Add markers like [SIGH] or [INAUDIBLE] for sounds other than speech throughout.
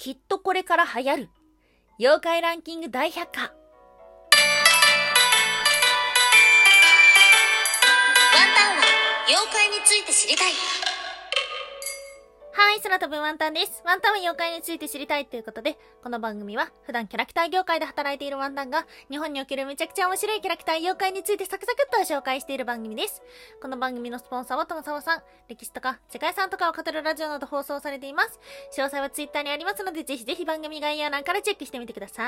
きっとこれから流行る。妖怪ランキング大百科。ワンタンは妖怪について知りたい。はい、空飛ぶワンタンです。ワンタンは妖怪について知りたいということで、この番組は普段キャラクター業界で働いているワンタンが、日本におけるめちゃくちゃ面白いキャラクター妖怪についてサクサクっと紹介している番組です。この番組のスポンサーはともさわさん、歴史とか世界遺産とかを語るラジオなど放送されています。詳細はツイッターにありますので、ぜひぜひ番組概要欄からチェックしてみてくださ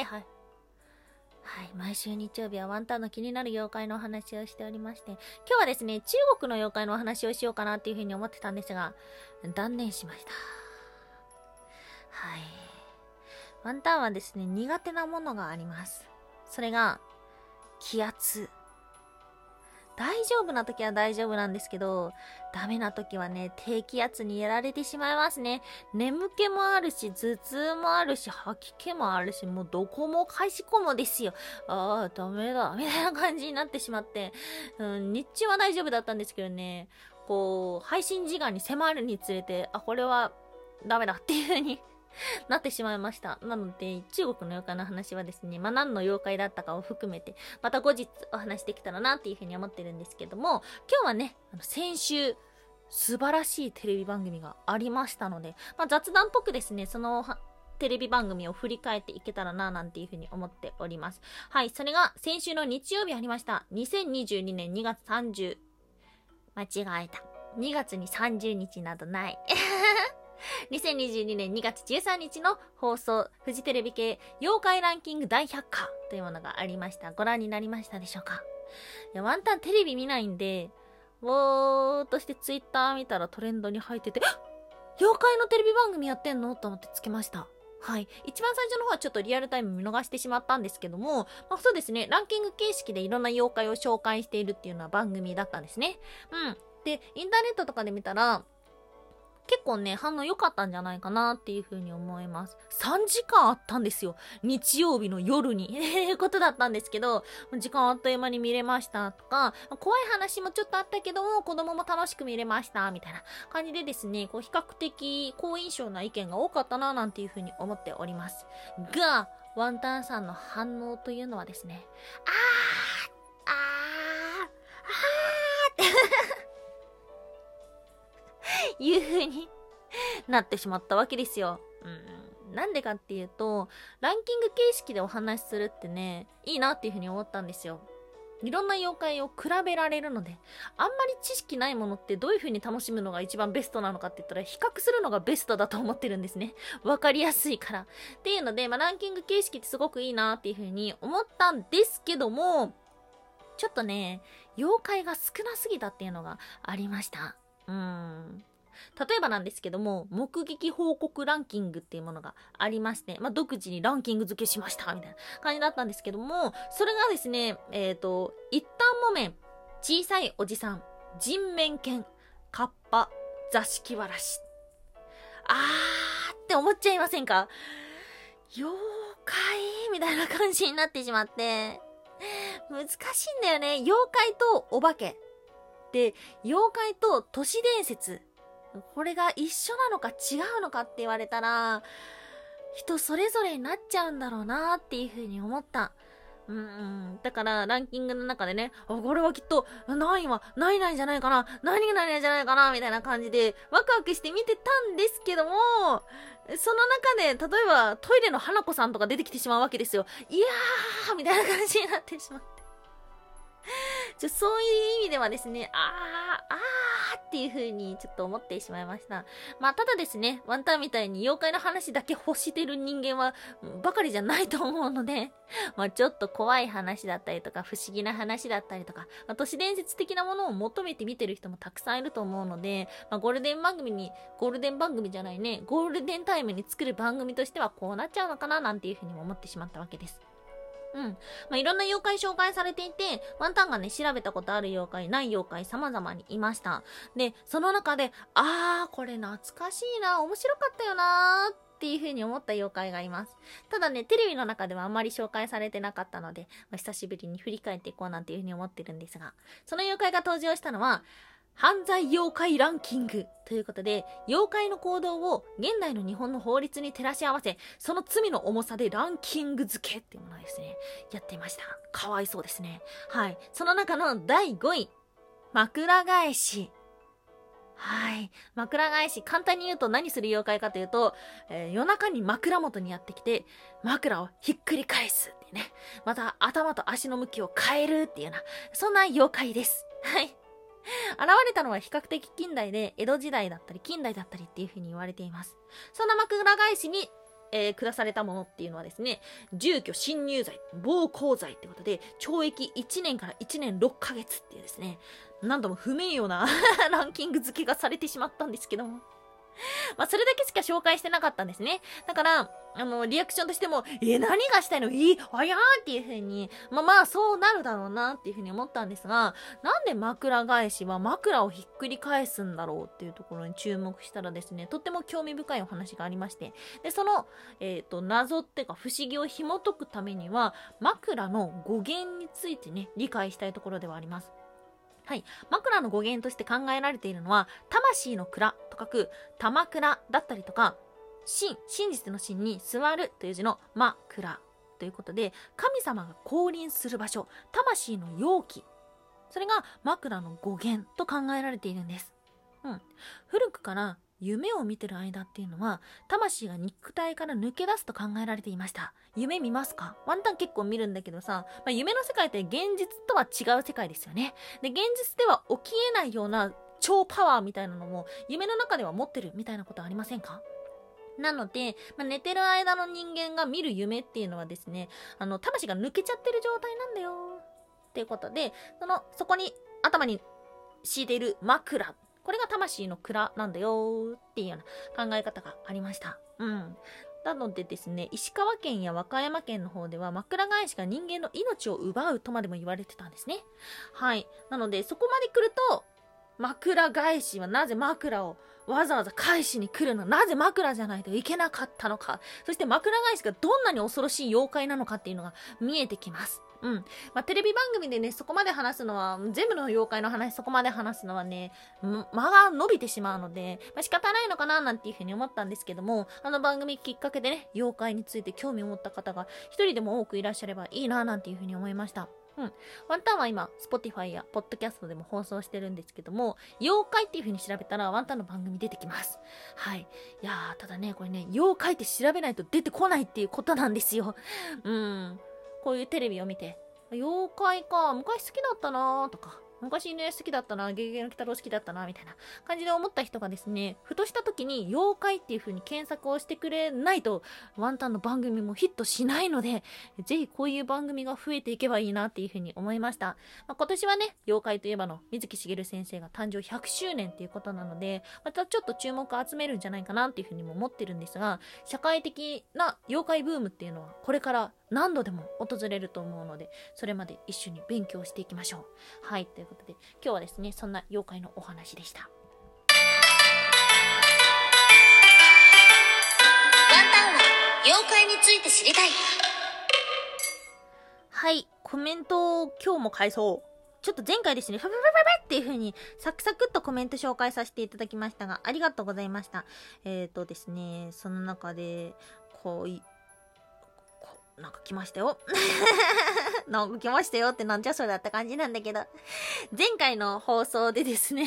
い。はい。はい。毎週日曜日はワンタンの気になる妖怪のお話をしておりまして、今日はですね、中国の妖怪のお話をしようかなっていうふうに思ってたんですが、断念しました。はい。ワンタンはですね、苦手なものがあります。それが、気圧。大丈夫な時は大丈夫なんですけど、ダメな時はね、低気圧にやられてしまいますね。眠気もあるし、頭痛もあるし、吐き気もあるし、もうどこもかしこもですよ。ああ、ダメだ、みたいな感じになってしまって、うん、日中は大丈夫だったんですけどね、こう、配信時間に迫るにつれて、あ、これはダメだっていう風に [LAUGHS] なってしまいました。なので、中国の妖怪の話はですね、まあ、何の妖怪だったかを含めて、また後日お話できたらなっていうふうに思ってるんですけども、今日はね、あの先週、素晴らしいテレビ番組がありましたので、まあ、雑談っぽくですね、そのテレビ番組を振り返っていけたらななんていうふうに思っております。はい、それが先週の日曜日ありました。2022年2月30、間違えた。2月に30日などない。[LAUGHS] 2022年2月13日の放送、フジテレビ系妖怪ランキング大百科というものがありました。ご覧になりましたでしょうか？いや、ワンタンテレビ見ないんで、ぼーっとしてツイッター見たらトレンドに入ってて、妖怪のテレビ番組やってんの？と思ってつけました。はい。一番最初の方はちょっとリアルタイム見逃してしまったんですけども、まあそうですね、ランキング形式でいろんな妖怪を紹介しているっていうのは番組だったんですね。うん。で、インターネットとかで見たら、結構ね、反応良かったんじゃないかなっていうふうに思います。3時間あったんですよ。日曜日の夜に。[LAUGHS] えいうことだったんですけど、時間あっという間に見れましたとか、怖い話もちょっとあったけども、子供も楽しく見れました、みたいな感じでですね、こう比較的好印象な意見が多かったな、なんていうふうに思っております。が、ワンタンさんの反応というのはですね、あー、いう風になってしまったわけですよ。うん。なんでかっていうと、ランキング形式でお話しするってね、いいなっていう風に思ったんですよ。いろんな妖怪を比べられるので、あんまり知識ないものってどういう風に楽しむのが一番ベストなのかって言ったら、比較するのがベストだと思ってるんですね。わかりやすいから。っていうので、まあ、ランキング形式ってすごくいいなっていう風に思ったんですけども、ちょっとね、妖怪が少なすぎたっていうのがありました。うん。例えばなんですけども、目撃報告ランキングっていうものがありまして、まあ、独自にランキング付けしました、みたいな感じだったんですけども、それがですね、えっ、ー、と、一旦木綿、小さいおじさん、人面犬、カッパ、座敷わらし。あーって思っちゃいませんか？妖怪みたいな感じになってしまって、難しいんだよね。妖怪とお化け。で、妖怪と都市伝説これが一緒なのか違うのかって言われたら、人それぞれになっちゃうんだろうなっていうふうに思った。うん、だからランキングの中でね、あ、これはきっと何位は何位なんじゃないかな何が何位じゃないかなみたいな感じでワクワクして見てたんですけども、その中で、例えばトイレの花子さんとか出てきてしまうわけですよ。いやーみたいな感じになってしまって。[LAUGHS] ちょそういう意味ではですね、あー、あーっていう風にちょっと思ってしまいました。まあ、ただですね、ワンタンみたいに妖怪の話だけ欲してる人間は、ばかりじゃないと思うので、[LAUGHS] まあ、ちょっと怖い話だったりとか、不思議な話だったりとか、まあ、都市伝説的なものを求めて見てる人もたくさんいると思うので、まあ、ゴールデン番組に、ゴールデン番組じゃないね、ゴールデンタイムに作る番組としてはこうなっちゃうのかななんていう風にも思ってしまったわけです。うん。まあ、いろんな妖怪紹介されていて、ワンタンがね、調べたことある妖怪、ない妖怪、様々にいました。で、その中で、あー、これ懐かしいな、面白かったよなーっていう風に思った妖怪がいます。ただね、テレビの中ではあんまり紹介されてなかったので、まあ、久しぶりに振り返っていこうなんていう風に思ってるんですが、その妖怪が登場したのは、犯罪妖怪ランキングということで、妖怪の行動を現代の日本の法律に照らし合わせ、その罪の重さでランキング付けっていうものですね、やっていました。かわいそうですね。はい。その中の第5位、枕返し。はい。枕返し、簡単に言うと何する妖怪かというと、えー夜中に枕元にやってきて、枕をひっくり返すっていうね。また頭と足の向きを変えるっていうような、そんな妖怪です。はい。現れたのは比較的近代で、江戸時代だったり、近代だったりっていうふうに言われています。そんな枕返しに、えー下されたものっていうのはですね、住居侵入罪、暴行罪ってことで、懲役1年から1年6ヶ月っていうですね、何度も不名誉な [LAUGHS] ランキング付けがされてしまったんですけども。まあ、それだけしか紹介してなかったんですね。だから、あの、リアクションとしても、え、何がしたいの？え、あやーっていう風に、まあまあ、そうなるだろうなっていう風に思ったんですが、なんで枕返しは枕をひっくり返すんだろうっていうところに注目したらですね、とっても興味深いお話がありまして、で、その、えっ、と、謎っていうか不思議を紐解くためには、枕の語源についてね、理解したいところではあります。はい。枕の語源として考えられているのは、魂の蔵と書く、玉倉だったりとか、真、真実の真に座るという字の枕ということで、神様が降臨する場所、魂の容器。それが枕の語源と考えられているんです。うん。古くから夢を見てる間っていうのは、魂が肉体から抜け出すと考えられていました。夢見ますか？ワンタン結構見るんだけどさ、まあ、夢の世界って現実とは違う世界ですよね。で、現実では起きえないような超パワーみたいなのも夢の中では持ってるみたいなことありませんか？なので、まあ、寝てる間の人間が見る夢っていうのはですね、あの、魂が抜けちゃってる状態なんだよ。っていうことで、その、そこに頭に敷いている枕。これが魂の蔵なんだよっていうような考え方がありました。うん。なのでですね、石川県や和歌山県の方では枕返しが人間の命を奪うとまでも言われてたんですね。はい。なので、そこまで来ると、枕返しはなぜ枕をわざわざ返しに来るのなぜ枕じゃないといけなかったのかそして枕返しがどんなに恐ろしい妖怪なのかっていうのが見えてきます。うん。まあ、テレビ番組でね、そこまで話すのは、全部の妖怪の話そこまで話すのはね、間が伸びてしまうので、まあ、仕方ないのかななんていうふうに思ったんですけども、あの番組きっかけでね、妖怪について興味を持った方が一人でも多くいらっしゃればいいななんていうふうに思いました。うん。ワンタンは今、Spotify や Podcast でも放送してるんですけども、妖怪っていう風に調べたらワンタンの番組出てきます。はい。いやー、ただね、これね、妖怪って調べないと出てこないっていうことなんですよ。うん。こういうテレビを見て、妖怪か、昔好きだったなーとか、昔ね、好きだったな、ゲゲゲの鬼太郎好きだったな、みたいな感じで思った人がですね、ふとした時に妖怪っていう風に検索をしてくれないと、ワンタンの番組もヒットしないので、ぜひこういう番組が増えていけばいいなっていうふうに思いました。まあ、今年はね、妖怪といえばの水木しげる先生が誕生100周年っていうことなので、またちょっと注目を集めるんじゃないかなっていうふうにも思ってるんですが、社会的な妖怪ブームっていうのはこれから何度でも訪れると思うので、それまで一緒に勉強していきましょう。はい、ということで、今日はですね、そんな妖怪のお話でした。ワンタンは妖怪について知りたい。はい、コメントを今日も返そう。ちょっと前回ですね、ファファファファっていう風にサクサクっとコメント紹介させていただきましたが、ありがとうございました。えっ、ー、とですね、その中で、こうい、こうなんか来ましたよ。なんか来ましたよってなんじゃそれだった感じなんだけど、前回の放送でですね、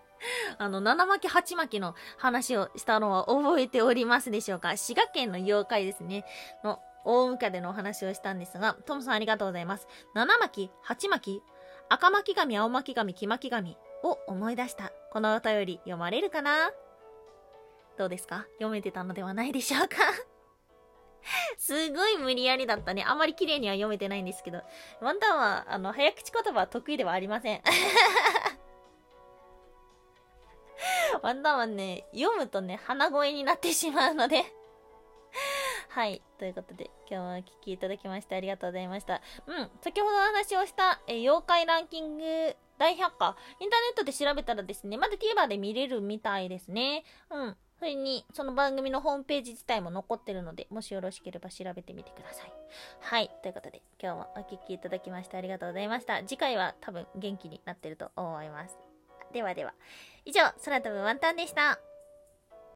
[LAUGHS] あの、七巻八巻の話をしたのは覚えておりますでしょうか？滋賀県の妖怪ですね。の、大ムカでのお話をしたんですが、トムさんありがとうございます。七巻、八巻、赤巻紙、青巻紙、黄巻紙を思い出した。このお便り読まれるかな？どうですか？読めてたのではないでしょうか？[LAUGHS] すごい無理やりだったね。あまり綺麗には読めてないんですけど。ワンタンは、あの、早口言葉は得意ではありません。[LAUGHS] ワンタンはね、読むとね、鼻声になってしまうので。[LAUGHS] はい。ということで、今日はお聞きいただきましてありがとうございました。うん。先ほどお話をした、え妖怪ランキング大百科、インターネットで調べたらですね、まだ TVer で見れるみたいですね。うん。それに、その番組のホームページ自体も残ってるので、もしよろしければ調べてみてください。はい。ということで、今日もお聴きいただきましてありがとうございました。次回は多分元気になってると思います。ではでは。以上、空飛ぶワンタンでした。